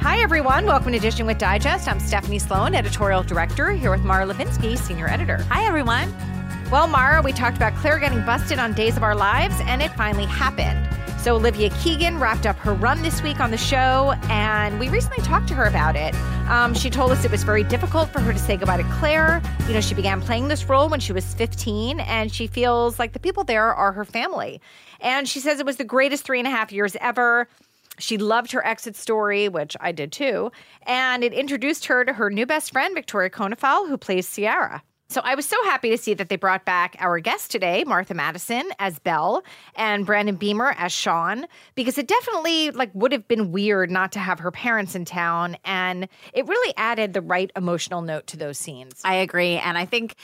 Hi, everyone. Welcome to Dishing with Digest. I'm Stephanie Sloan, editorial director, here with Mara Levinsky, senior editor. Hi, everyone. Well, Mara, we talked about Claire getting busted on Days of Our Lives, and it finally happened. So, Olivia Keegan wrapped up her run this week on the show, and we recently talked to her about it. Um, she told us it was very difficult for her to say goodbye to Claire. You know, she began playing this role when she was 15, and she feels like the people there are her family. And she says it was the greatest three and a half years ever. She loved her exit story, which I did too, and it introduced her to her new best friend, Victoria Konefal, who plays Ciara. So I was so happy to see that they brought back our guest today, Martha Madison as Belle and Brandon Beamer as Sean, because it definitely like would have been weird not to have her parents in town, and it really added the right emotional note to those scenes. I agree, and I think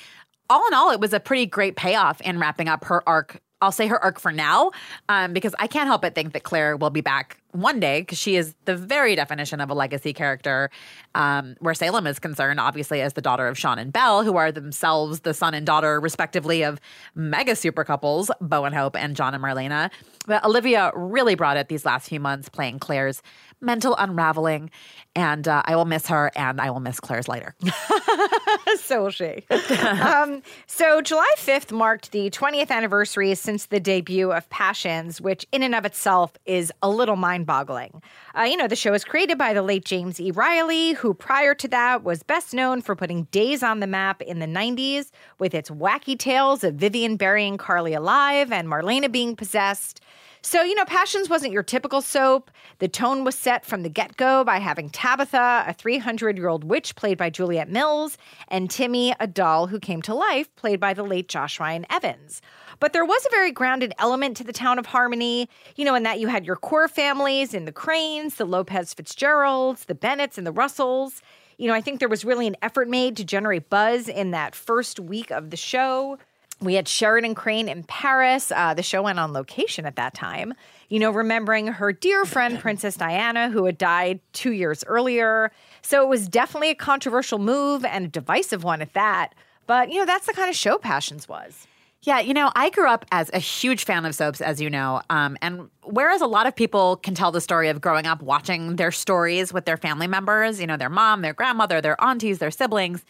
all in all, it was a pretty great payoff in wrapping up her arc. I'll say her arc for now, um, because I can't help but think that Claire will be back one day because she is the very definition of a legacy character um, where Salem is concerned, obviously, as the daughter of Sean and Belle, who are themselves the son and daughter, respectively, of mega super couples, Bo and Hope and John and Marlena. But Olivia really brought it these last few months playing Claire's mental unraveling. And uh, I will miss her and I will miss Claire's lighter. so will she. um, so, July 5th marked the 20th anniversary since the debut of Passions, which in and of itself is a little mind boggling. Uh, you know, the show was created by the late James E. Reilly, who prior to that was best known for putting Days on the map in the 90s with its wacky tales of Vivian burying Carly alive and Marlena being possessed. So, you know, Passions wasn't your typical soap. The tone was set from the get go by having Tabitha, a 300 year old witch played by Juliet Mills, and Timmy, a doll who came to life, played by the late Josh Ryan Evans. But there was a very grounded element to the town of Harmony, you know, in that you had your core families in the Cranes, the Lopez Fitzgeralds, the Bennetts, and the Russells. You know, I think there was really an effort made to generate buzz in that first week of the show. We had Sheridan Crane in Paris. Uh, the show went on location at that time. You know, remembering her dear friend, Princess Diana, who had died two years earlier. So it was definitely a controversial move and a divisive one at that. But, you know, that's the kind of show Passions was. Yeah, you know, I grew up as a huge fan of soaps, as you know. Um, and whereas a lot of people can tell the story of growing up watching their stories with their family members, you know, their mom, their grandmother, their aunties, their siblings,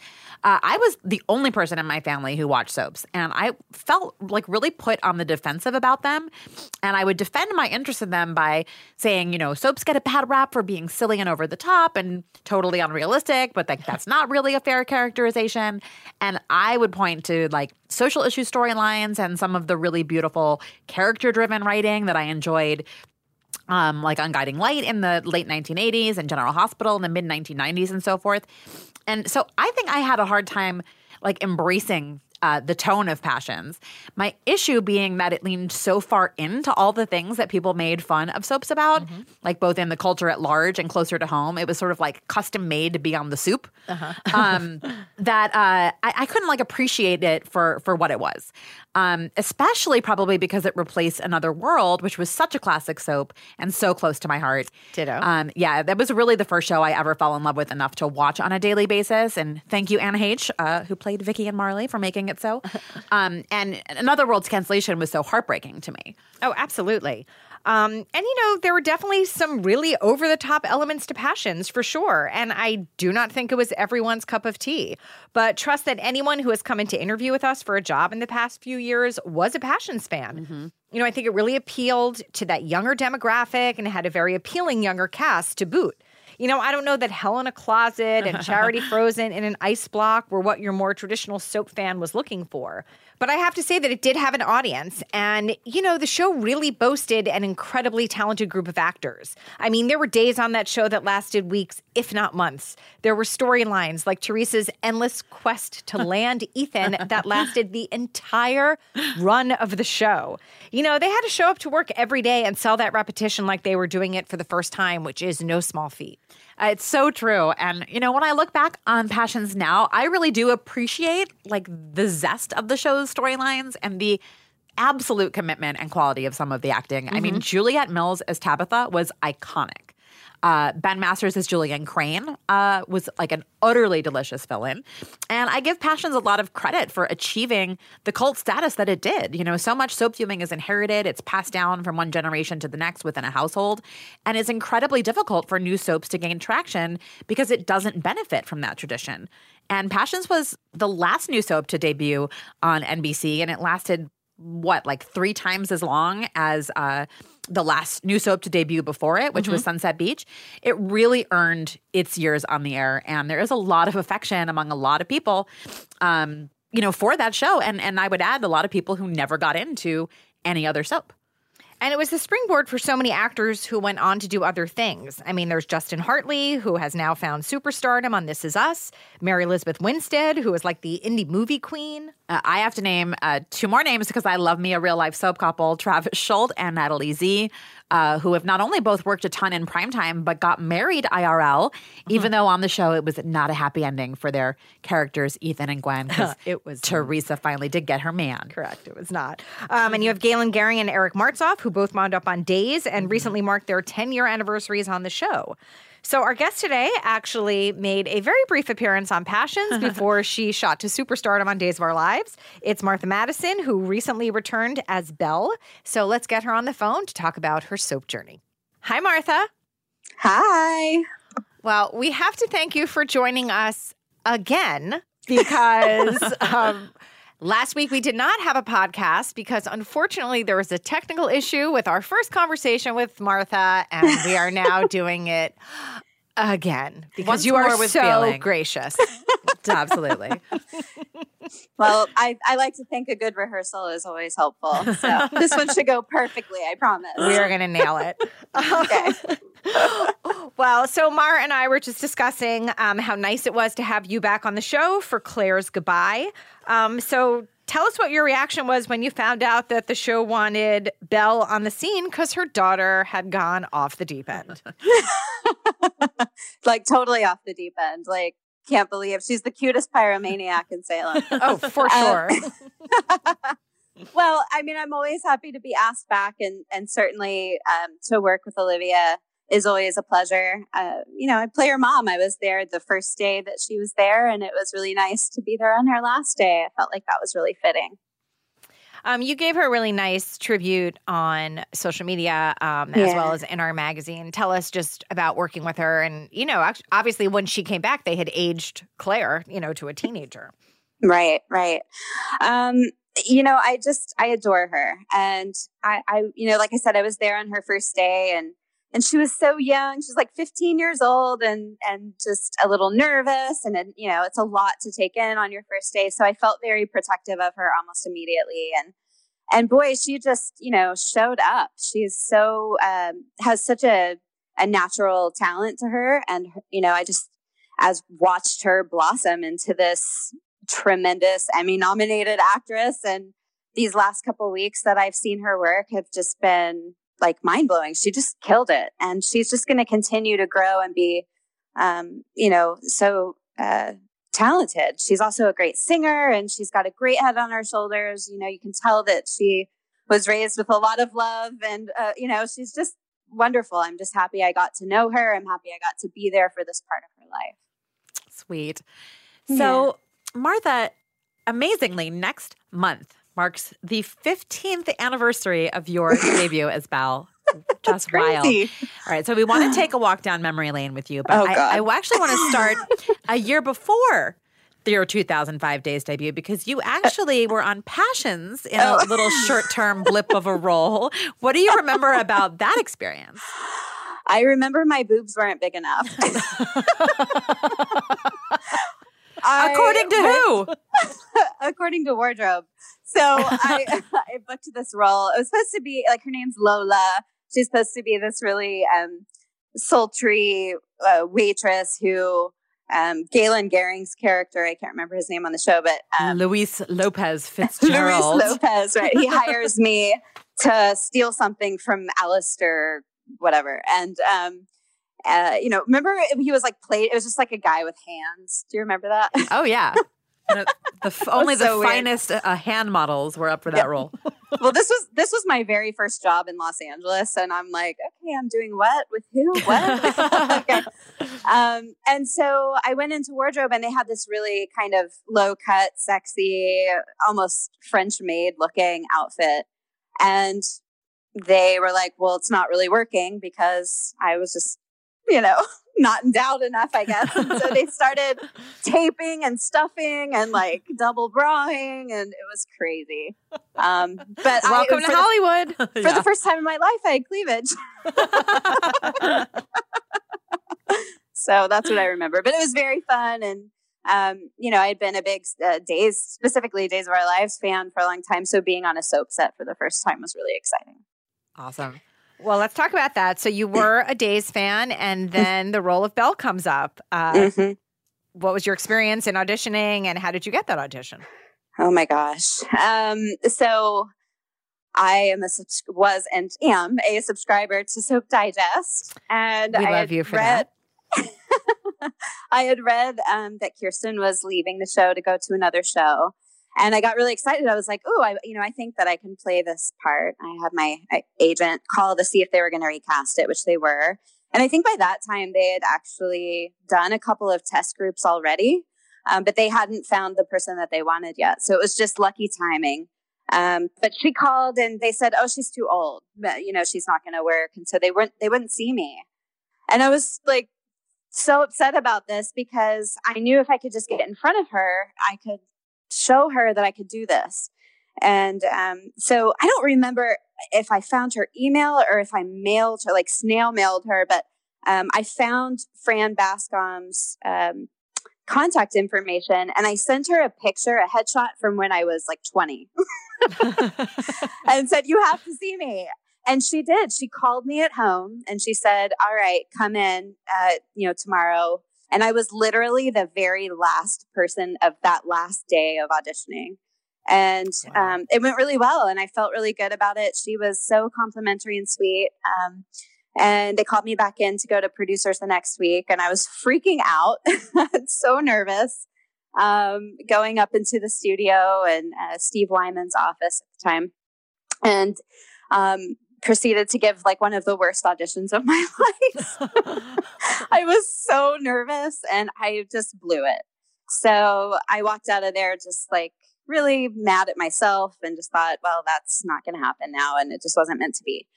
uh, I was the only person in my family who watched soaps. And I felt like really put on the defensive about them. And I would defend my interest in them by saying, you know, soaps get a bad rap for being silly and over the top and totally unrealistic, but like that's not really a fair characterization. And I would point to like social issue storylines and some of the really beautiful character driven writing that I Um, like on Guiding Light in the late 1980s and General Hospital in the mid 1990s and so forth. And so I think I had a hard time like embracing uh, the tone of passions. My issue being that it leaned so far into all the things that people made fun of soaps about, mm-hmm. like both in the culture at large and closer to home. It was sort of like custom made to be on the soup. Uh-huh. um, that uh, I, I, couldn't like appreciate it for for what it was um, especially probably because it replaced Another World, which was such a classic soap and so close to my heart. Ditto. Um, yeah, that was really the first show I ever fell in love with enough to watch on a daily basis. And thank you, Anne Heche, uh, who played Vicky and Marley, for making it so. um, and Another World's cancellation was so heartbreaking to me. Oh, absolutely. Um, and you know, there were definitely some really over the top elements to Passions for sure. And I do not think it was everyone's cup of tea. But trust that anyone who has come into interview with us for a job in the past few years was a Passions fan. Mm-hmm. You know, I think it really appealed to that younger demographic and had a very appealing younger cast to boot. You know, I don't know that Hell in a Closet and Charity Frozen in an Ice Block were what your more traditional soap fan was looking for. But I have to say that it did have an audience. And, you know, the show really boasted an incredibly talented group of actors. I mean, there were days on that show that lasted weeks, if not months. There were storylines like Teresa's endless quest to land Ethan that lasted the entire run of the show. You know, they had to show up to work every day and sell that repetition like they were doing it for the first time, which is no small feat. Uh, it's so true. And, you know, when I look back on Passions now, I really do appreciate like the zest of the show's storylines and the absolute commitment and quality of some of the acting. Mm-hmm. I mean, mm-hmm. Juliet Mills as Tabitha was iconic. Uh, ben Masters as Julian Crane uh, was like an utterly delicious villain. And I give Passions a lot of credit for achieving the cult status that it did. You know, so much soap viewing is inherited, it's passed down from one generation to the next within a household. And it's incredibly difficult for new soaps to gain traction because it doesn't benefit from that tradition. And Passions was the last new soap to debut on NBC, and it lasted what, like three times as long as uh, the last new soap to debut before it, which mm-hmm. was Sunset Beach, it really earned its years on the air. And there is a lot of affection among a lot of people, um, you know, for that show. And and I would add a lot of people who never got into any other soap. And it was the springboard for so many actors who went on to do other things. I mean, there's Justin Hartley, who has now found superstardom on This Is Us, Mary Elizabeth Winstead, who is like the indie movie queen. Uh, I have to name uh, two more names because I love me a real life soap couple, Travis Schuldt and Natalie Zea, uh, who have not only both worked a ton in primetime, but got married IRL, mm-hmm. even though on the show it was not a happy ending for their characters, Ethan and Gwen, because it was Teresa finally did get her man. Correct, it was not. Um, and you have Galen Gering and Eric Martsolf, who both wound up on Days and mm-hmm. recently marked their 10 year anniversaries on the show. So, our guest today actually made a very brief appearance on Passions before she shot to superstardom on Days of Our Lives. It's Martha Madison, who recently returned as Belle. So, let's get her on the phone to talk about her soap journey. Hi, Martha. Hi. Well, we have to thank you for joining us again because um, Last week, we did not have a podcast because unfortunately there was a technical issue with our first conversation with Martha, and we are now doing it again because Once you are so feeling. gracious. Absolutely. well, I, I like to think a good rehearsal is always helpful. So this one should go perfectly, I promise. We are going to nail it. okay. well, so Mara and I were just discussing um, how nice it was to have you back on the show for Claire's goodbye. Um, so tell us what your reaction was when you found out that the show wanted Belle on the scene because her daughter had gone off the deep end. like totally off the deep end. Like can't believe she's the cutest pyromaniac in Salem. oh, for sure. Um, well, I mean, I'm always happy to be asked back, and and certainly um, to work with Olivia is always a pleasure. Uh, you know, I play her mom. I was there the first day that she was there, and it was really nice to be there on her last day. I felt like that was really fitting. Um, you gave her a really nice tribute on social media um, as well as in our magazine. Tell us just about working with her. And, you know, obviously when she came back, they had aged Claire, you know, to a teenager. Right, right. Um, you know, I just, I adore her. And I, I, you know, like I said, I was there on her first day and, and she was so young. She's like 15 years old and, and just a little nervous. And, you know, it's a lot to take in on your first day. So I felt very protective of her almost immediately. And, and boy, she just, you know, showed up. She's so, um, has such a, a natural talent to her. And, you know, I just, as watched her blossom into this tremendous Emmy nominated actress. And these last couple weeks that I've seen her work have just been like mind blowing. She just killed it, and she's just going to continue to grow and be, um, you know, so uh, talented. She's also a great singer, and she's got a great head on her shoulders. You know, you can tell that she was raised with a lot of love, and uh, you know, she's just wonderful. I'm just happy I got to know her. I'm happy I got to be there for this part of her life. Sweet. So, yeah. Martha, amazingly, next month marks the 15th anniversary of your debut as Belle. Just wild. All right, so we want to take a walk down memory lane with you, but Oh, I, I actually want to start a year before your 2005 Days debut because you actually were on Passions in Oh. a little short-term blip of a role. What do you remember about that experience? I remember my boobs weren't big enough. According to who? according to wardrobe. So I, I booked this role. It was supposed to be like her name's Lola. She's supposed to be this really um, sultry uh, waitress who um, Galen Gering's character. I can't remember his name on the show, but um, Luis Lopez Fitzgerald. Luis Lopez. Right? He hires me to steal something from Alistair, whatever, and. Um, uh, you know, remember he was like played. It was just like a guy with hands. Do you remember that? Oh yeah. And it- the only weird. finest uh, hand models were up for that Yeah. role. well this was this was my very first job in los angeles and i'm like okay i'm doing what with who what okay. um, and so i went into wardrobe and they had this really kind of low cut sexy almost french maid looking outfit and they were like well it's not really working because i was just you know not endowed enough i guess and so they started taping and stuffing and like double brawing and it was crazy um but I- Welcome to for the- Hollywood. for the first time in my life, I had cleavage. so that's what I remember. But it was very fun. And, um, you know, I had been a big uh, Days, specifically Days of Our Lives fan for a long time. So being on a soap set for the first time was really exciting. Awesome. Well, let's talk about that. So you were a Days fan, and then the role of Belle comes up. Uh, Mhm. What was your experience in auditioning, and how did you get that audition? Oh my gosh. Um, so I am a subs- was and am a subscriber to Soap Digest, and We I love you for read, I had read um, that Kirsten was leaving the show to go to another show, and I got really excited. I was like, "Oh, I you know I think that I can play this part." I had my uh, agent call to see if they were going to recast it, which they were. And I think by that time they had actually done a couple of test groups already um, but they hadn't found the person that they wanted yet. So it was just lucky timing. Um, but she called and they said, "Oh, she's too old. But, you know, she's not going to work." And so they weren't they wouldn't see me. And I was like so upset about this because I knew if I could just get in front of her, I could show her that I could do this. And um, so I don't remember if I found her email or if I mailed her, like snail mailed her, but um, I found Fran Bascom's um, contact information and I sent her a picture, a headshot from when I was like 20 and said, You have to see me. And she did. She called me at home and she said, All right, come in, uh, you know, tomorrow. And I was literally the very last person of that last day of auditioning. And Wow. um, it went really well. And I felt really good about it. She was so complimentary and sweet. Um, and they called me back in to go to producers the next week. And I was freaking out, so nervous, um, going up into the studio and uh, Steve Wyman's office at the time. And um, proceeded to give like one of the worst auditions of my life. I was so nervous and I just blew it. So I walked out of there just like really mad at myself and just thought, well, that's not going to happen now. And it just wasn't meant to be.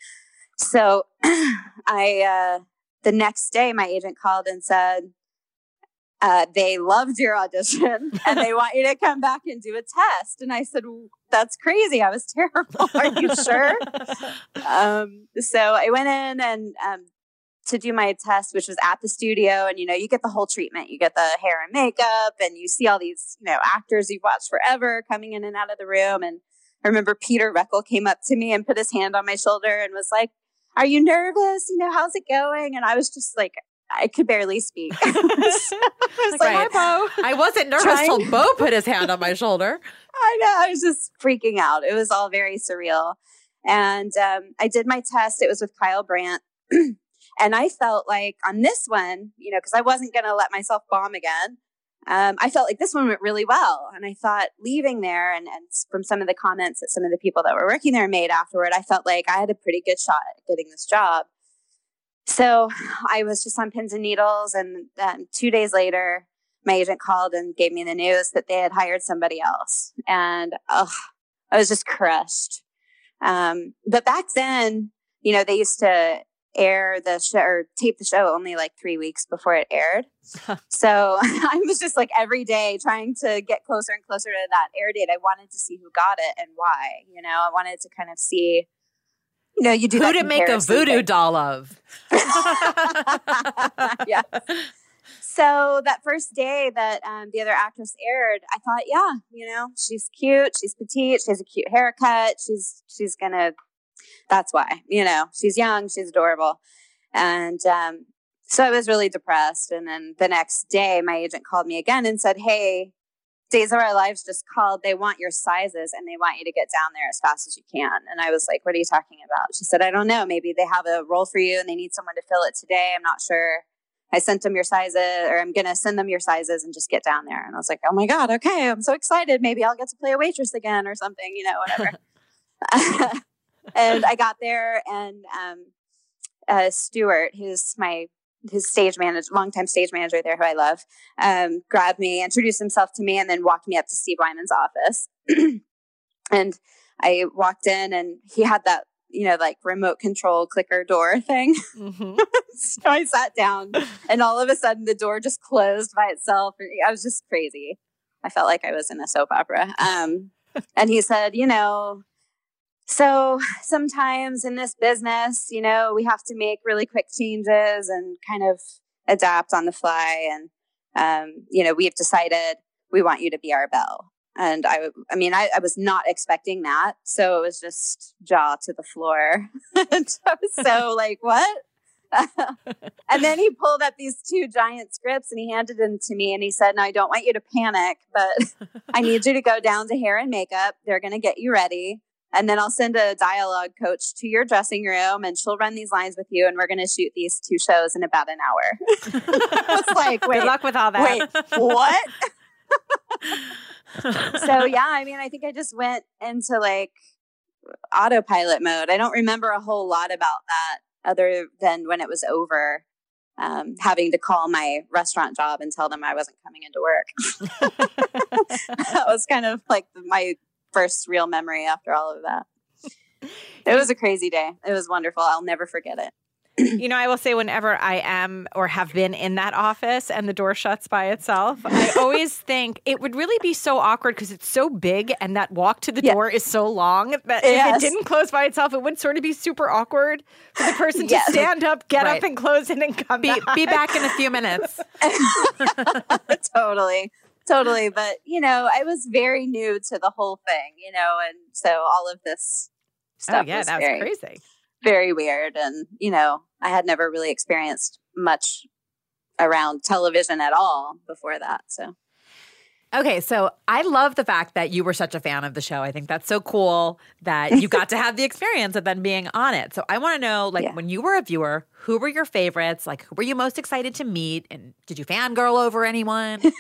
So I, uh, the next day, my agent called and said, uh, they loved your audition and they want you to come back and do a test. And I said, that's crazy. I was terrible. Are you sure? um, so I went in and um, to do my test, which was at the studio, and you know, you get the whole treatment. You get the hair and makeup, and you see all these you know actors you've watched forever coming in and out of the room. And I remember Peter Reckell came up to me and put his hand on my shoulder and was like, "Are you nervous? You know, how's it going?" And I was just like. I could barely speak. I was Like, like, "Hi, I wasn't nervous Trying- till Bo put his hand on my shoulder. I know. I was just freaking out. It was all very surreal. And um, I did my test. It was with Kyle Brandt. and I felt like on this one, you know, because I wasn't going to let myself bomb again. Um, I felt like this one went really well. And I thought leaving there and, and from some of the comments that some of the people that were working there made afterward, I felt like I had a pretty good shot at getting this job. So I was just on pins and needles. And two days later, my agent called and gave me the news that they had hired somebody else. And I was just crushed. Um, but back then, you know, they used to air the show or tape the show only like three weeks before it aired. so I was just like every day trying to get closer and closer to that air date. I wanted to see who got it and why. You know, I wanted to kind of see. You know, you do who to make a voodoo thing. doll of. yeah. So that first day that um, the other actress aired, I thought, yeah, you know, she's cute, she's petite, she has a cute haircut, she's she's gonna that's why, you know, she's young, she's adorable. And um, so I was really depressed. And then the next day, my agent called me again and said, Hey, Days of Our Lives just called. They want your sizes and they want you to get down there as fast as you can. And I was like, What are you talking about? She said, I don't know. Maybe they have a role for you and they need someone to fill it today. I'm not sure. I sent them your sizes, or I'm going to send them your sizes and just get down there. And I was like, Oh my God, okay. I'm so excited. Maybe I'll get to play a waitress again or something, you know, whatever. and I got there, and um, uh, Stuart, who's my his stage manager, longtime stage manager there, who I love, um, grabbed me, introduced himself to me, and then walked me up to Steve Wyman's office. and I walked in, and he had that you know like remote control clicker door thing. Mm-hmm. so I sat down, and all of a sudden the door just closed by itself. I was just crazy. I felt like I was in a soap opera. Um, and he said, you know, so sometimes in this business, you know, we have to make really quick changes and kind of adapt on the fly. And, um, you know, we've decided we want you to be our belle. And I, I mean, I, I was not expecting that. So it was just jaw to the floor. so like, what? and then he pulled up these two giant scripts and he handed them to me and he said, No, I don't want you to panic, but I need you to go down to hair and makeup. They're going to get you ready. And then I'll send a dialogue coach to your dressing room and she'll run these lines with you. And we're going to shoot these two shows in about an hour. it's like, wait, good luck with all that. Wait, what? so, yeah, I mean, I think I just went into like autopilot mode. I don't remember a whole lot about that other than when it was over. Um, having to call my restaurant job and tell them I wasn't coming into work. that was kind of like my first real memory after all of that. It was a crazy day. It was wonderful. I'll never forget it. you know, I will say whenever I am or have been in that office and the door shuts by itself, I always think it would really be so awkward because it's so big and that walk to the yeah. door is so long that yes. if it didn't close by itself, it would sort of be super awkward for the person yes. to stand up, get right. up and close it and come be, back. be back in a few minutes. totally totally. But, you know, I was very new to the whole thing, you know, and so all of this oh, stuff. Oh, yeah, was that very, crazy. Very weird. And, you know, I had never really experienced much around television at all before that. So. Okay, so I love the fact that you were such a fan of the show. I think that's so cool that you got to have the experience of then being on it. So I want to know, like, yeah. when you were a viewer, who were your favorites? Like, who were you most excited to meet? And did you fangirl over anyone?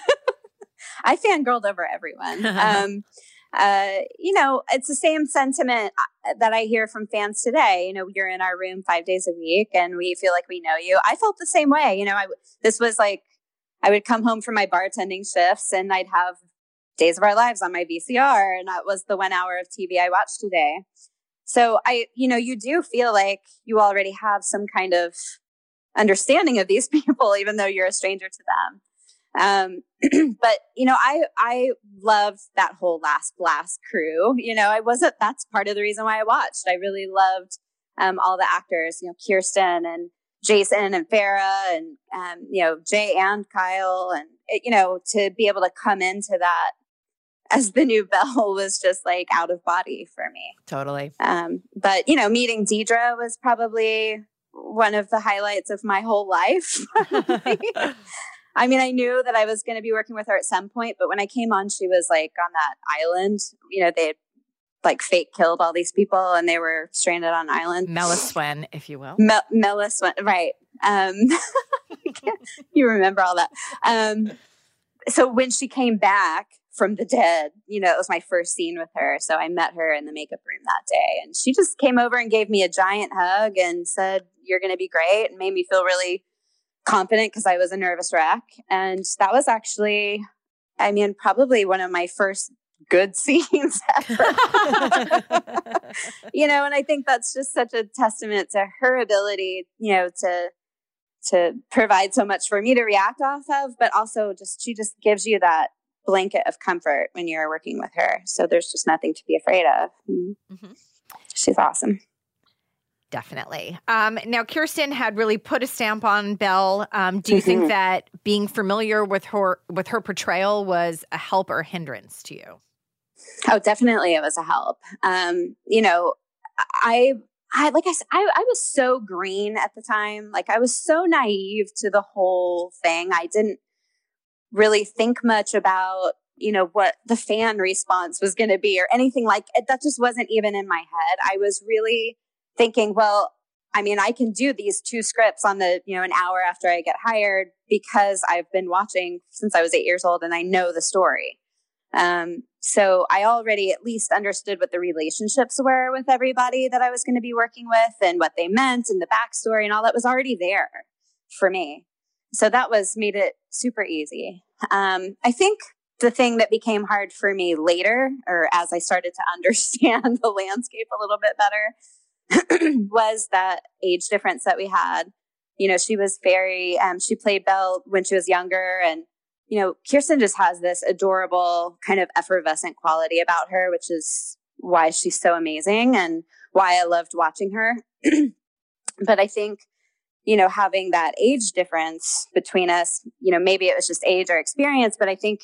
I fangirled over everyone. um, uh, you know, it's the same sentiment uh, that I hear from fans today. You know, you're in our room five days a week and we feel like we know you. I felt the same way. You know, I, this was like, I would come home from my bartending shifts and I'd have Days of Our Lives on my VCR. And that was the one hour of TV I watched today. So I, you know, you do feel like you already have some kind of understanding of these people, even though you're a stranger to them. Um, but you know, I I loved that whole Last Blast crew. You know, I wasn't. That's part of the reason why I watched. I really loved um, all the actors. You know, Kirsten and Jason and Farrah and um, you know Jay and Kyle, and it, you know to be able to come into that as the new Belle was just like out of body for me. Totally. Um, but you know, meeting Deidre was probably one of the highlights of my whole life. I mean, I knew that I was going to be working with her at some point, but when I came on, she was like on that island. You know, they had like fake killed all these people and they were stranded on island. Melaswen, if you will. Mel- Melaswen, right. Um, you remember all that. Um, so when she came back from the dead, you know, it was my first scene with her. So I met her in the makeup room that day and she just came over and gave me a giant hug and said, You're going to be great and made me feel really confident because I was a nervous wreck. And that was actually, I mean, probably one of my first good scenes ever. you know, and I think that's just such a testament to her ability, you know, to to provide so much for me to react off of, but also just she just gives you that blanket of comfort when you're working with her. So there's just nothing to be afraid of. Mm-hmm. She's awesome. Definitely. Um, now, Kirsten had really put a stamp on Belle. Um, do you mm-hmm. think that being familiar with her with her portrayal was a help or hindrance to you? Oh, definitely, it was a help. Um, you know, I, I like I said, I, I was so green at the time. Like I was so naive to the whole thing. I didn't really think much about you know what the fan response was going to be or anything like it. That just wasn't even in my head. I was really thinking, well, I mean, I can do these two scripts on the, you know, an hour after I get hired because I've been watching since I was eight years old and I know the story. Um, so I already at least understood what the relationships were with everybody that I was going to be working with and what they meant and the backstory and all that was already there for me. So that was made it super easy. Um, I think the thing that became hard for me later, or as I started to understand the landscape a little bit better, was that age difference that we had. You know, she was very, um, she played Belle when she was younger. And, you know, Kirsten just has this adorable kind of effervescent quality about her, which is why she's so amazing and why I loved watching her. but I think, you know, having that age difference between us, you know, maybe it was just age or experience, but I think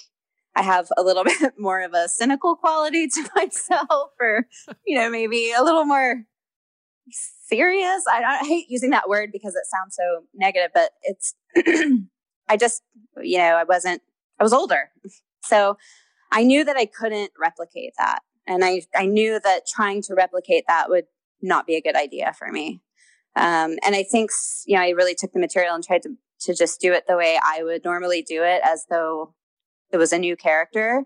I have a little bit more of a cynical quality to myself, or, you know, maybe a little more serious. I, I hate using that word because it sounds so negative, but it's, I just, you know, I wasn't, I was older. So I knew that I couldn't replicate that. And I, I knew that trying to replicate that would not be a good idea for me. Um, and I think, you know, I really took the material and tried to, to just do it the way I would normally do it as though it was a new character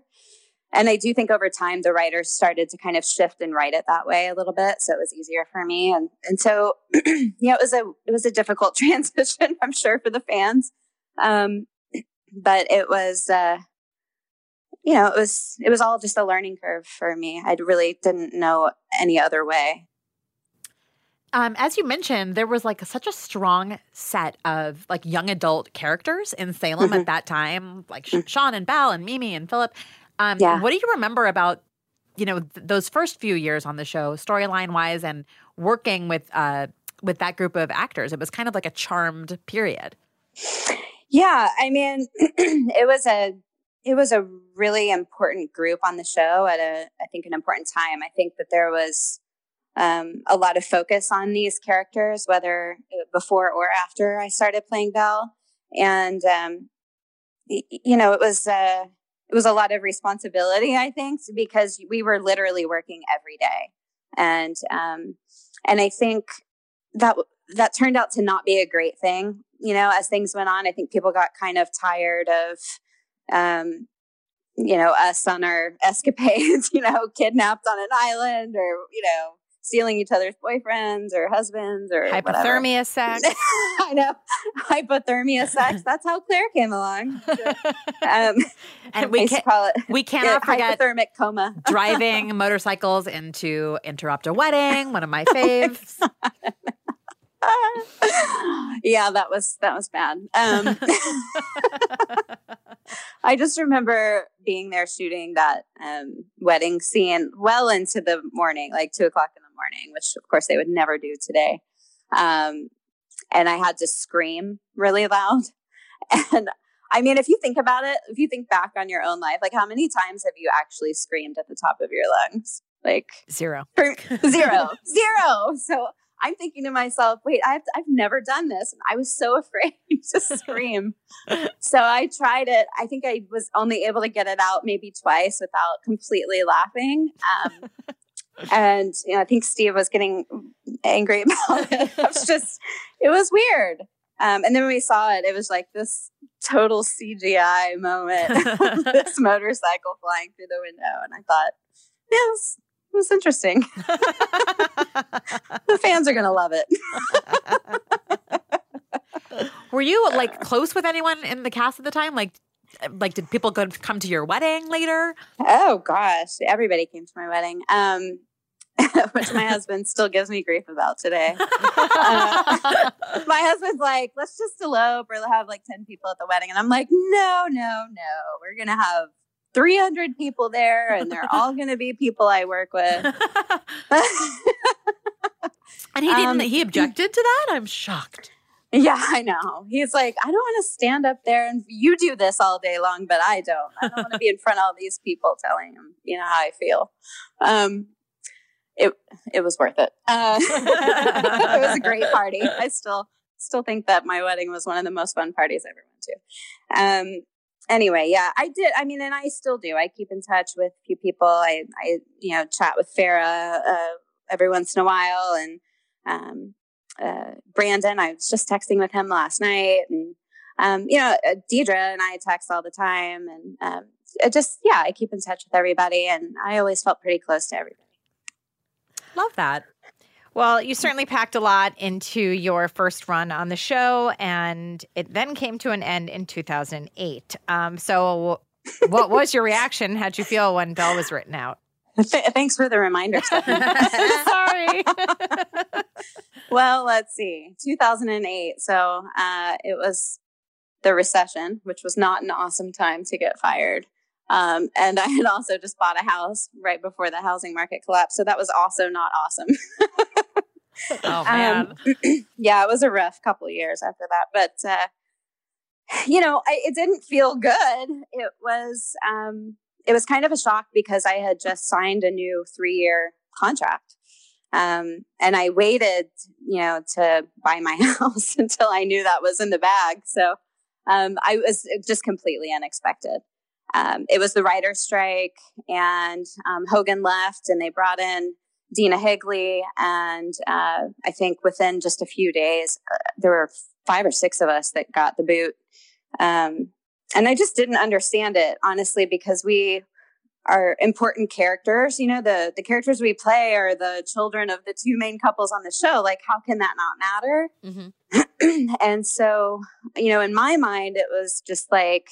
and I do think over time the writers started to kind of shift and write it that way a little bit, so it was easier for me. And and so yeah, it was a it was a difficult transition, I'm sure, for the fans. Um, but it was uh, you know it was it was all just a learning curve for me. I really didn't know any other way. Um, as you mentioned, there was like such a strong set of like young adult characters in Salem mm-hmm. at that time, like mm-hmm. Sean and Belle and Mimi and Philip. Um, yeah. What do you remember about you know th- those first few years on the show, storyline wise, and working with uh, with that group of actors? It was kind of like a charmed period. Yeah, I mean, it was a it was a really important group on the show at a I think an important time. I think that there was um, a lot of focus on these characters, whether uh, before or after I started playing Belle, and um, you know, it was. Uh, it was a lot of responsibility, I think, because we were literally working every day. And, um, and I think that, that turned out to not be a great thing. You know, as things went on, I think people got kind of tired of, um, you know, us on our escapades, you know, kidnapped on an island or, you know, stealing each other's boyfriends or husbands or hypothermia whatever. sex. I know hypothermia sex. That's how Claire came along. Um, and we can, call it we cannot yeah, forget hypothermic coma. driving motorcycles into interrupt a wedding. One of my faves. yeah, that was that was bad. Um, I just remember being there shooting that um, wedding scene well into the morning, like two o'clock morning, which of course they would never do today. Um, and I had to scream really loud. And I mean, if you think about it, if you think back on your own life, like how many times have you actually screamed at the top of your lungs? Like zero, zero, zero. So I'm thinking to myself, wait, I've, I've never done this. And I was so afraid to scream. so I tried it. I think I was only able to get it out maybe twice without completely laughing. Um, and you know, I think Steve was getting angry about it. It was just, it was weird. Um, and then when we saw it, it was like this total CGI moment, this motorcycle flying through the window, and I thought, yes, it was interesting. the fans are going to love it. Were you like close with anyone in the cast at the time? Like, like did people go come to your wedding later? Oh gosh, everybody came to my wedding. Um, which my husband still gives me grief about today. Uh, my husband's like, let's just elope or have like 10 people at the wedding. And I'm like, no, no, no. We're going to have 300 people there and they're all going to be people I work with. and he didn't, Um, he objected to that? I'm shocked. Yeah, I know. He's like, I don't want to stand up there and you do this all day long, but I don't. I don't want to be in front of all these people telling them, you know, how I feel. Um, it it was worth it. Uh, it was a great party. I still still think that my wedding was one of the most fun parties I ever went to. Um, anyway, yeah, I did. I mean, and I still do. I keep in touch with a few people. I I you know chat with Farah uh, every once in a while, and um, uh, Brandon. I was just texting with him last night, and um, you know, uh, Deidre and I text all the time, and um, just yeah, I keep in touch with everybody, and I always felt pretty close to everybody. Love that. Well, you certainly packed a lot into your first run on the show, and it then came to an end in 2008. Um, so, what was your reaction? How'd you feel when Belle was written out? Th- thanks for the reminder. Sorry. well, let's see, 2008. So uh, it was the recession, which was not an awesome time to get fired. Um, and I had also just bought a house right before the housing market collapsed. So that was also not awesome. Oh Um, man. yeah, it was a rough couple of years after that. But, uh, you know, I, it didn't feel good. It was, um, it was kind of a shock because I had just signed a new three year contract. Um, and I waited, you know, to buy my house until I knew that was in the bag. So, um, I was just completely unexpected. Um, it was the writer's strike and, um, Hogan left and they brought in Dena Higley. And, uh, I think within just a few days, uh, there were five or six of us that got the boot. Um, and I just didn't understand it, honestly, because we, are important characters. You know, the the characters we play are the children of the two main couples on the show. Like, how can that not matter? Mhm. and so, you know, in my mind, it was just like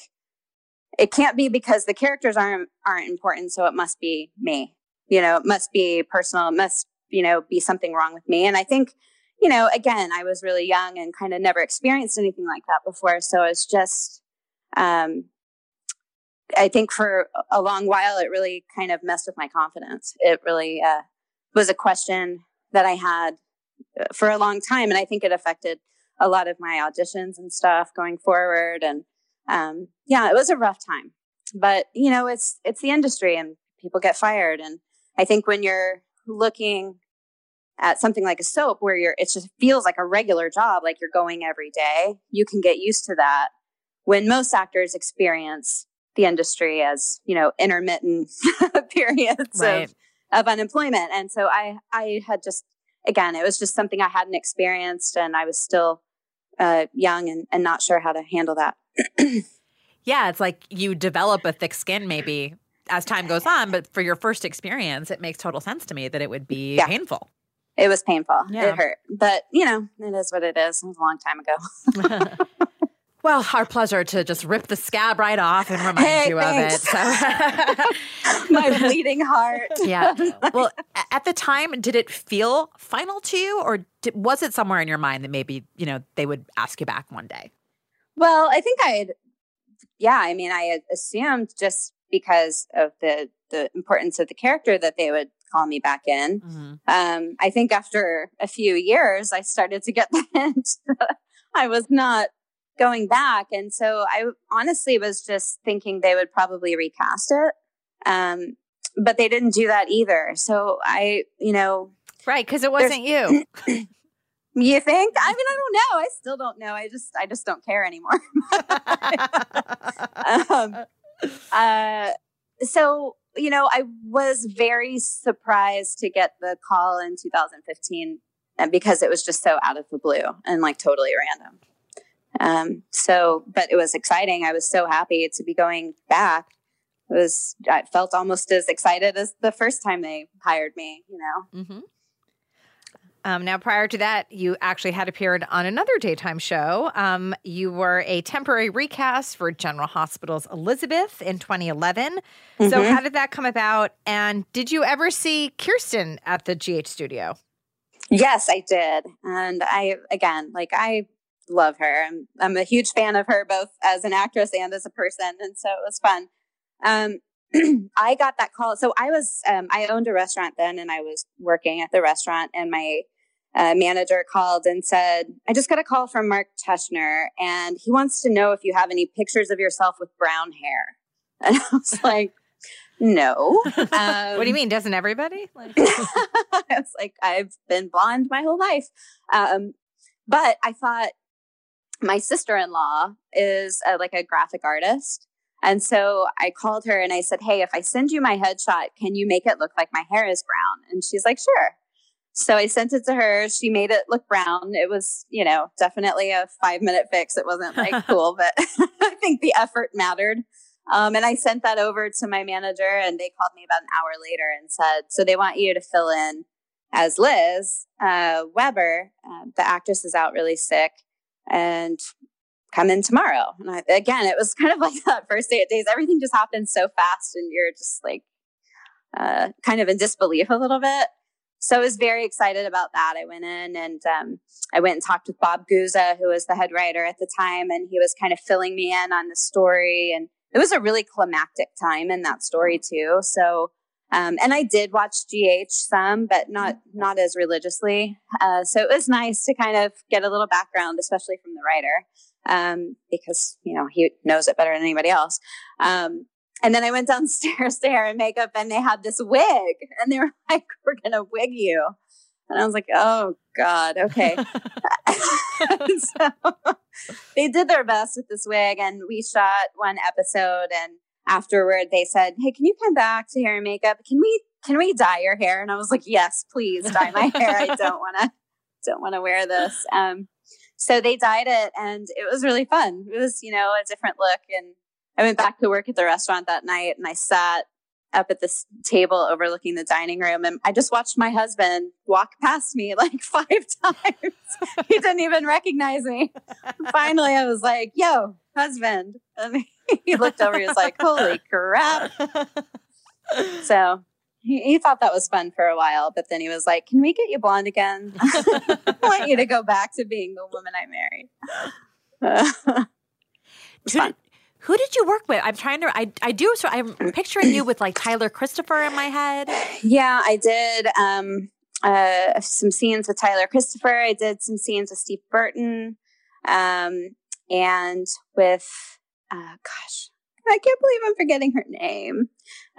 it can't be because the characters aren't aren't important, so it must be me. You know, it must be personal. It must, you know, be something wrong with me. And I think, you know, again, I was really young and kind of never experienced anything like that before. So it's just, um, I think for a long while, it really kind of messed with my confidence. It really uh, was a question that I had uh, for a long time. And I think it affected a lot of my auditions and stuff going forward. And um, yeah, it was a rough time. But, you know, it's, it's the industry and people get fired. And I think when you're looking at something like a soap where you're, it just feels like a regular job, like you're going every day, you can get used to that. When most actors experience the industry as you know intermittent periods Right. of, of unemployment and so i i had just again it was just something i hadn't experienced and i was still uh, young and, and not sure how to handle that Yeah, it's like you develop a thick skin maybe as time goes on, but for your first experience, it makes total sense to me that it would be Yeah. painful. it was painful Yeah. it hurt but you know it is what it is it was a long time ago Well, our pleasure to just rip the scab right off and remind Hey, you of it. So, my bleeding heart yeah. Well, at the time, did it feel final to you, or did, was it somewhere in your mind that maybe you know they would ask you back one day? Well, I think I had, yeah, I mean, I assumed just because of the the importance of the character that they would call me back in. Um, I think after a few years, I started to get the hint that I was not going back, and so I honestly was just thinking they would probably recast it. Um, but they didn't do that either. So I, you know, right, because it wasn't you. you think? I mean, I don't know. I still don't know. I just, I just don't care anymore. um, uh, so you know, I was very surprised to get the call in 2015, and because it was just so out of the blue and like totally random. Um, so, but it was exciting. I was so happy to be going back. It was, I felt almost as excited as the first time they hired me. You know. hmm Um, now, prior to that, you actually had appeared on another daytime show. Um, you were a temporary recast for General Hospital's Elizabeth in 2011. Mm-hmm. So, how did that come about? And did you ever see Kirsten at the GH studio? Yes, I did. And I, again, like I love her. I'm, I'm a huge fan of her, both as an actress and as a person. And so it was fun. Um, I got that call. So I was, um, I owned a restaurant then and I was working at the restaurant and my uh, manager called and said, I just got a call from Mark Teschner and he wants to know if you have any pictures of yourself with brown hair. And I was like, no. Um, what do you mean? Doesn't everybody? Like- I was like, I've been blonde my whole life. Um, but I thought my sister-in-law is a, like a graphic artist. And so I called her and I said, Hey, if I send you my headshot, can you make it look like my hair is brown? And she's like, Sure. So I sent it to her. She made it look brown. It was, you know, definitely a five minute fix. It wasn't like cool, but I think the effort mattered. Um, and I sent that over to my manager, and they called me about an hour later and said, So they want you to fill in as Liz uh, Webber. Uh, the actress is out really sick and come in tomorrow. And I, again, it was kind of like that first day at days. Everything just happens so fast, and you're just like uh, kind of in disbelief a little bit. So I was very excited about that. I went in and um, I went and talked with Bob Guza, who was the head writer at the time, and he was kind of filling me in on the story. And it was a really climactic time in that story too. So, um, and I did watch GH some, but not not as religiously. Uh, so it was nice to kind of get a little background, especially from the writer um, because you know he knows it better than anybody else. Um, and then I went downstairs to hair and makeup, and they had this wig, and they were like, "We're gonna wig you," and I was like, "Oh God, okay." so they did their best with this wig, and we shot one episode, and afterward they said, "Hey, can you come back to hair and makeup? Can we can we dye your hair?" And I was like, "Yes, please dye my hair. I don't want to." don't want to wear this um so they dyed it and it was really fun. It was, you know, a different look. And I went back to work at the restaurant that night and I sat up at this table overlooking the dining room and I just watched my husband walk past me like five times. he didn't even recognize me. Finally, I was like, yo, husband. And he looked over, he was like, holy crap. So he, he, thought that was fun for a while, but then he was like, "Can we get you blonde again? I want you to go back to being the woman I married." did, who did you work with? I'm trying to. I I do. So I'm picturing you with like Tyler Christopher in my head. Yeah, I did. Um, uh, some scenes with Tyler Christopher. I did some scenes with Steve Burton, um, and with uh, gosh, I can't believe I'm forgetting her name.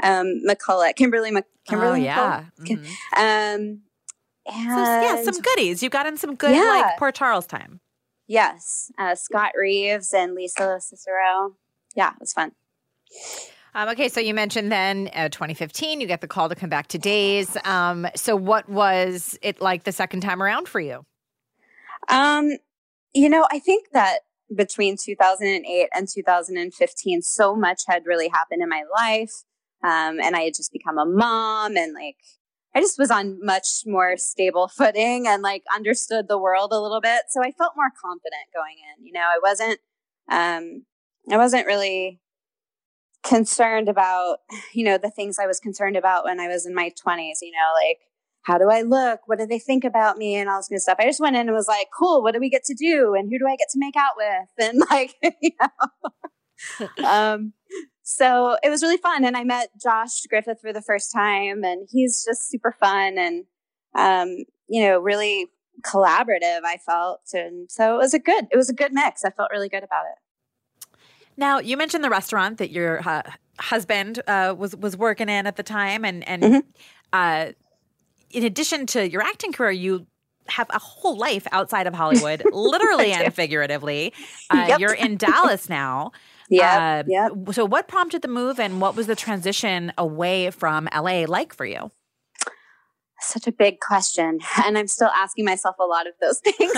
Um, McCullough, Kimberly, Mc, Kimberly. Oh yeah. Mm-hmm. Um, and so, yeah, some goodies. You got in some good yeah. like Port Charles time. Yes, uh, Scott Reeves and Lisa Cicero. Yeah, it was fun. Um, okay, so you mentioned then uh, 2015, you get the call to come back to Days. Um, so what was it like the second time around for you? Um, you know, I think that between 2008 and 2015, so much had really happened in my life. Um, and I had just become a mom and like, I just was on much more stable footing and like understood the world a little bit. So I felt more confident going in. You know, I wasn't, um, I wasn't really concerned about, you know, the things I was concerned about when I was in my 20s, you know, like how do I look? What do they think about me? And all this kind of stuff. I just went in and was like, cool, what do we get to do? And who do I get to make out with? And like, you know. um, so it was really fun. And I met Josh Griffith for the first time and he's just super fun and, um, you know, really collaborative, I felt. And so it was a good, it was a good mix. I felt really good about it. Now you mentioned the restaurant that your uh, husband uh, was was working in at the time, and and mm-hmm. uh, in addition to your acting career, you have a whole life outside of Hollywood, literally and figuratively. Uh, yep. You're in Dallas now. Yeah. Uh, yeah. So, what prompted the move, and what was the transition away from LA like for you? Such a big question, and I'm still asking myself a lot of those things.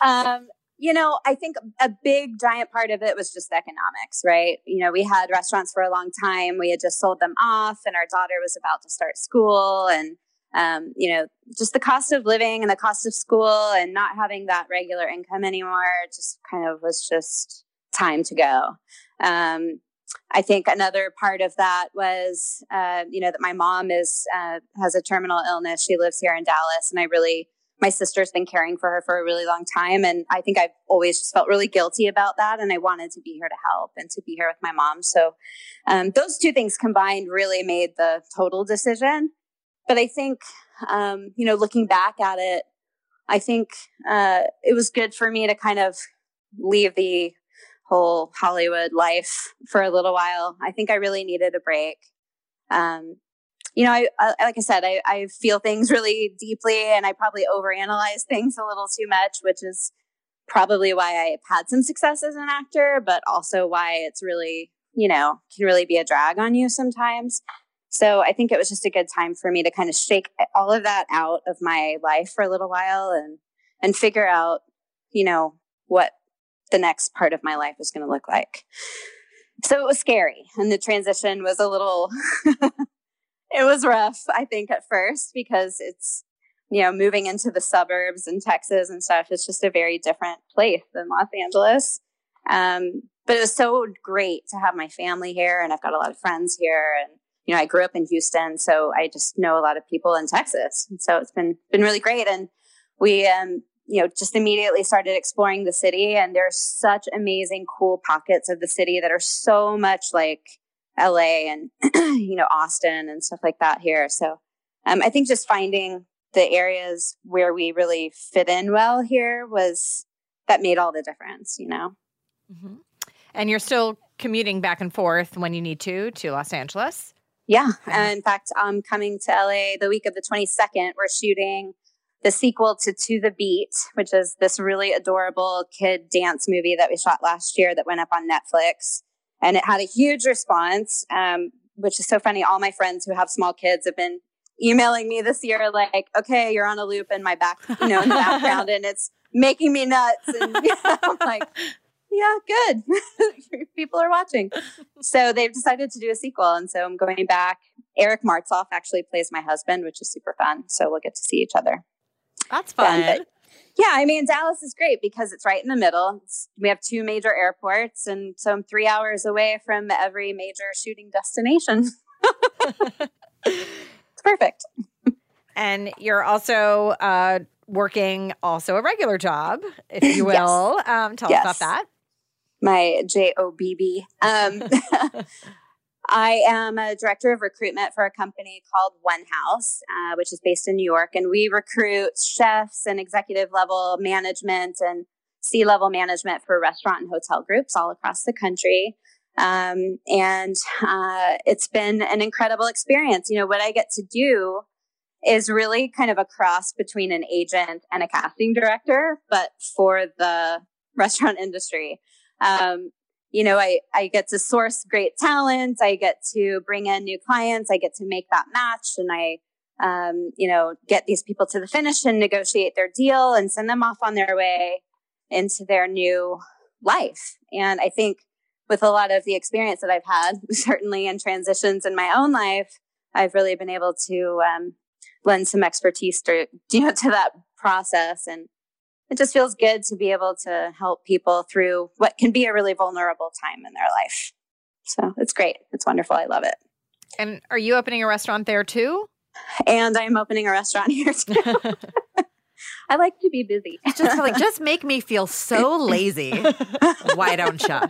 um, you know, I think a big giant part of it was just economics, right? You know, we had restaurants for a long time. We had just sold them off, and our daughter was about to start school, and um, you know, just the cost of living and the cost of school and not having that regular income anymore just kind of was just time to go. Um, I think another part of that was, uh, you know, that my mom is uh, has a terminal illness. She lives here in Dallas, and I really, my sister's been caring for her for a really long time, and I think I've always just felt really guilty about that, and I wanted to be here to help and to be here with my mom. So, um, those two things combined really made the total decision. But I think, um, you know, looking back at it, I think uh, it was good for me to kind of leave the whole Hollywood life for a little while. I think I really needed a break. Um, you know, I, I, like I said, I, I feel things really deeply, and I probably overanalyze things a little too much, which is probably why I've had some success as an actor, but also why it's really, you know, can really be a drag on you sometimes. So I think it was just a good time for me to kind of shake all of that out of my life for a little while and and figure out, you know, what the next part of my life was going to look like. So it was scary and the transition was a little it was rough, I think at first because it's you know, moving into the suburbs in Texas and stuff is just a very different place than Los Angeles. Um, but it was so great to have my family here and I've got a lot of friends here and you know, I grew up in Houston, so I just know a lot of people in Texas. And so it's been been really great. And we um, you know, just immediately started exploring the city and there's such amazing cool pockets of the city that are so much like LA and you know, Austin and stuff like that here. So um, I think just finding the areas where we really fit in well here was that made all the difference, you know. Mm-hmm. And you're still commuting back and forth when you need to to Los Angeles. Yeah. in fact, I'm coming to LA the week of the 22nd. We're shooting the sequel to To the Beat, which is this really adorable kid dance movie that we shot last year that went up on Netflix. And it had a huge response, um, which is so funny. All my friends who have small kids have been emailing me this year, like, okay, you're on a loop in my back, you know, in the background, and it's making me nuts. And you know, I'm like, yeah, good. People are watching. So they've decided to do a sequel. And so I'm going back. Eric Martsolf actually plays my husband, which is super fun. So we'll get to see each other. That's fun. But, yeah, I mean, Dallas is great because it's right in the middle. It's, we have two major airports. And so I'm three hours away from every major shooting destination. it's perfect. And you're also uh, working also a regular job, if you will. Yes. Um, tell yes. us about that my J O B B. Um, I am a director of recruitment for a company called One House, uh, which is based in New York, and we recruit chefs and executive level management and C level management for restaurant and hotel groups all across the country. Um, and uh, it's been an incredible experience. You know, what I get to do is really kind of a cross between an agent and a casting director, but for the restaurant industry. Um, you know, I, I get to source great talent. I get to bring in new clients. I get to make that match and I, um, you know, get these people to the finish and negotiate their deal and send them off on their way into their new life. And I think with a lot of the experience that I've had, certainly in transitions in my own life, I've really been able to um, lend some expertise to you know to that process and it just feels good to be able to help people through what can be a really vulnerable time in their life. So it's great. It's wonderful. I love it. And are you opening a restaurant there too? And I'm opening a restaurant here too. I like to be busy. just like, just make me feel so lazy. Why don't you?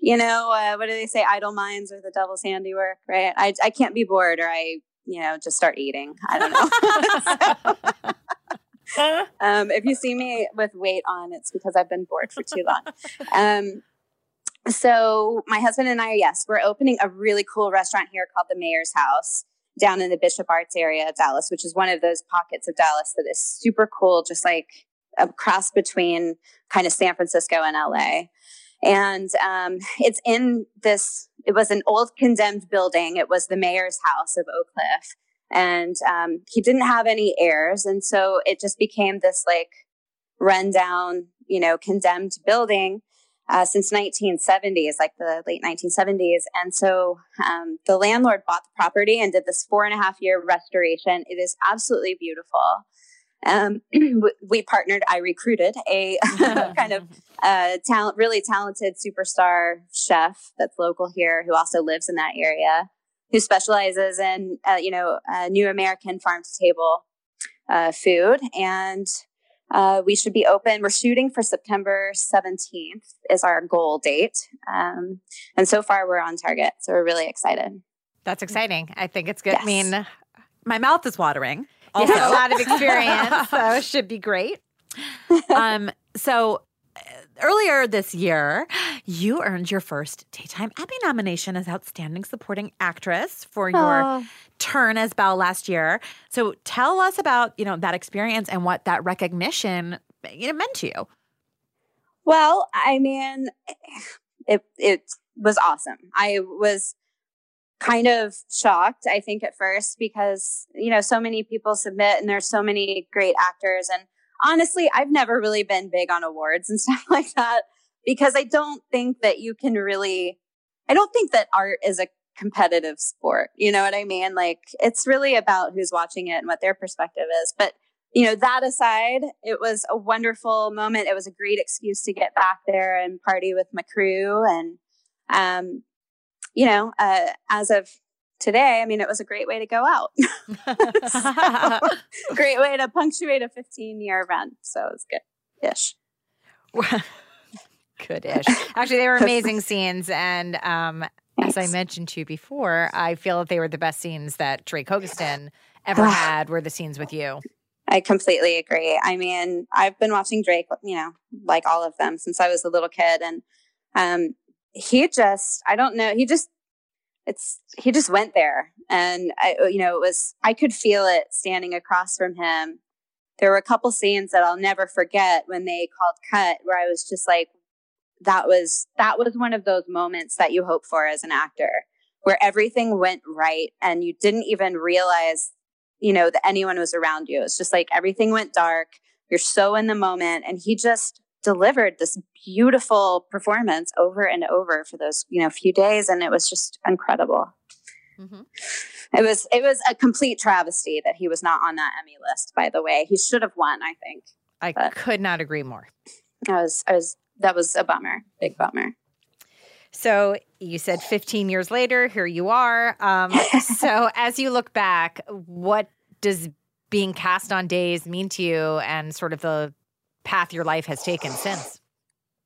You know, uh, what do they say? Idle minds are the devil's handiwork, right? I, I can't be bored or I, you know, just start eating. I don't know. so, um, if you see me with weight on, it's because I've been bored for too long. Um, so my husband and I, yes, we're opening a really cool restaurant here called the Mayor's House down in the Bishop Arts area of Dallas, which is one of those pockets of Dallas that is super cool, just like a cross between kind of San Francisco and LA. And um, it's in this, it was an old condemned building. It was the mayor's house of Oak Cliff and um, he didn't have any heirs and so it just became this like rundown you know condemned building uh, since 1970s, like the late 1970s. And so um, the landlord bought the property and did this four and a half year restoration. It is absolutely beautiful. Um, we partnered. I recruited a kind of uh, talent, really talented superstar chef that's local here, who also lives in that area, who specializes in uh, you know uh, new American farm to table uh, food and uh, we should be open. We're shooting for September 17th is our goal date. Um, and so far we're on target. So we're really excited. That's exciting. I think it's good. Yes. I mean, My mouth is watering. Also, have a lot of experience, so it should be great. um, so earlier this year, you earned your first Daytime Emmy nomination as Outstanding Supporting Actress for your turn as Belle last year. So tell us about you know that experience and what that recognition you know meant to you. Well, I mean, it, it was awesome. I was kind of shocked, I think, at first because, you know, so many people submit and there's so many great actors. And honestly, I've never really been big on awards and stuff like that because I don't think that you can really, I don't think that art is a competitive sport. You know what I mean? Like it's really about who's watching it and what their perspective is. But, you know, that aside, it was a wonderful moment. It was a great excuse to get back there and party with my crew. And, um, you know, uh, as of today, I mean, it was a great way to go out. So, great way to punctuate a 15 year event. So it was good ish. Good-ish. Actually, they were amazing scenes, and um, as I mentioned to you before, I feel that they were the best scenes that Drake Hogestyn ever had. Were the scenes with you? I completely agree. I mean, I've been watching Drake, you know, like all of them since I was a little kid. And um, he just, I don't know, he just, it's, he just went there. And, I, you know, it was, I could feel it standing across from him. There were a couple scenes that I'll never forget when they called cut where I was just like, that was, that was one of those moments that you hope for as an actor where everything went right and you didn't even realize you know, that anyone was around you. It's just like everything went dark. You're so in the moment. And he just delivered this beautiful performance over and over for those, you know, few days. And it was just incredible. Mhm. It was, it was a complete travesty that he was not on that Emmy list, by the way. He should have won, I think. I But- could not agree more. I was, I was, that was a bummer, big bummer. So you said 15 years later, here you are. Um, so as you look back, what does being cast on days mean to you and sort of the path your life has taken since?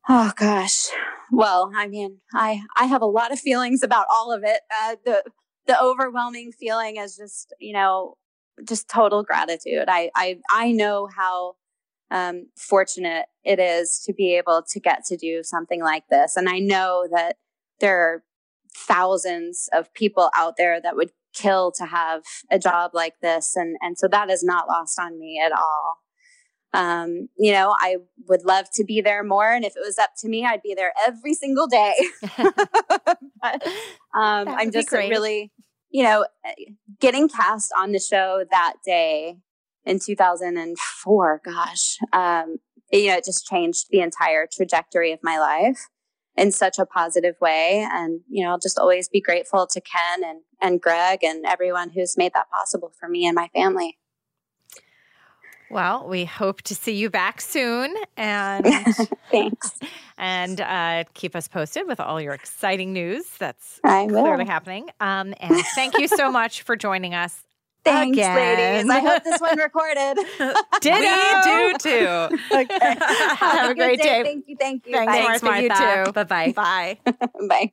Oh gosh. Well, I mean, I I have a lot of feelings about all of it. Uh, the the overwhelming feeling is just you know just total gratitude. I I I know how um, fortunate it is to be able to get to do something like this, and I know that there are thousands of people out there that would kill to have a job like this, and and so that is not lost on me at all um, you know, I would love to be there more. And if it was up to me, I'd be there every single day. but um, I'm just really, you know, getting cast on the show that day in 2004, gosh, um, you know, it just changed the entire trajectory of my life in such a positive way. And, you know, I'll just always be grateful to Ken and, and Greg and everyone who's made that possible for me and my family. Well, we hope to see you back soon and Thanks. and uh, keep us posted with all your exciting news that's I will. clearly happening. Um, and thank you so much for joining us. Thanks, again. ladies. I hope this one recorded. Did We do too. okay. Have a great day. Thank you. Thank you. Thanks, Bye. Martha. You too. Bye bye. Bye. Bye.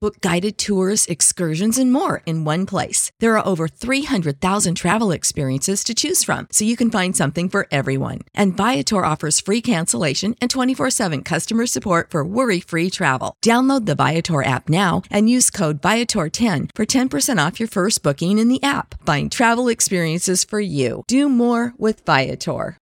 Book guided tours, excursions, and more in one place. There are over 300,000 travel experiences to choose from, so you can find something for everyone. And Viator offers free cancellation and 24 7 customer support for worry free travel. Download the Viator app now and use code Viator10 for 10% off your first booking in the app. Find travel experiences for you. Do more with Viator.